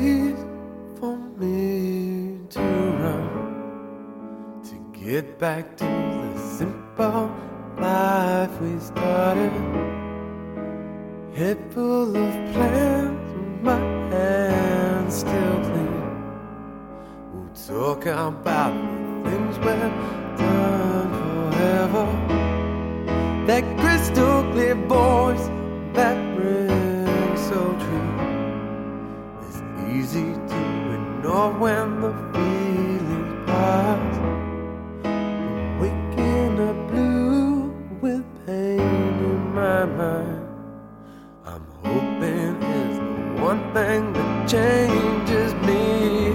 ways for me to run to get back to the simple life we started. Head full of plans, my hands still clean. We'll talk about things we've done forever. That crystal clear voice that rings so true. Easy to ignore when the feelings pass. But waking up blue with pain in my mind. I'm hoping it's the one thing that changes me.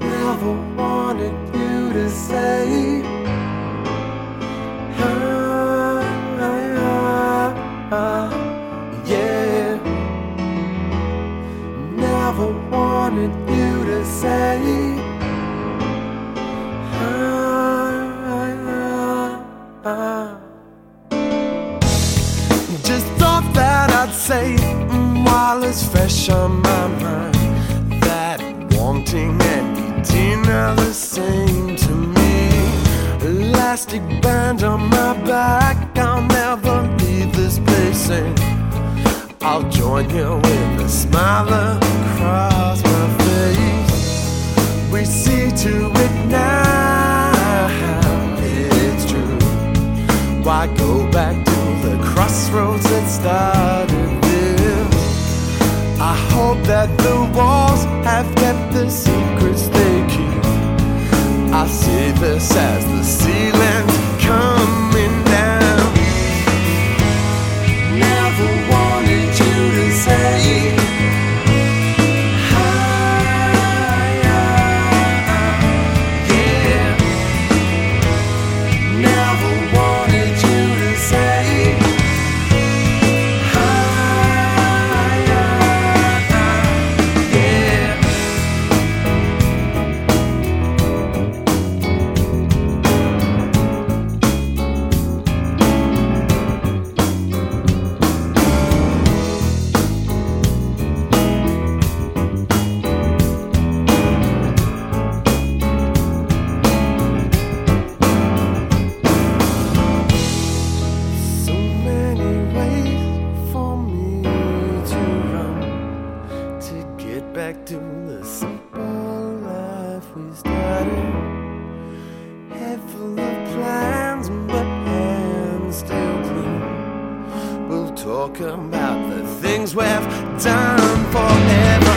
Never wanted you to say. "Ah, ah, ah, wanted you to say. "Ah, ah, ah." Just thought that I'd say mm, while it's fresh on my mind that wanting and needing are the same to me. Elastic band on my back, I'll never leave this place. I'll join you with a smile across. We see to it now, it's true. Why go back to the crossroads that started this? I hope that the walls have kept the secrets they keep. I see this as the ceiling's to the simple life we started. Head full of plans, but hands still clean. We'll talk about the things we've done forever.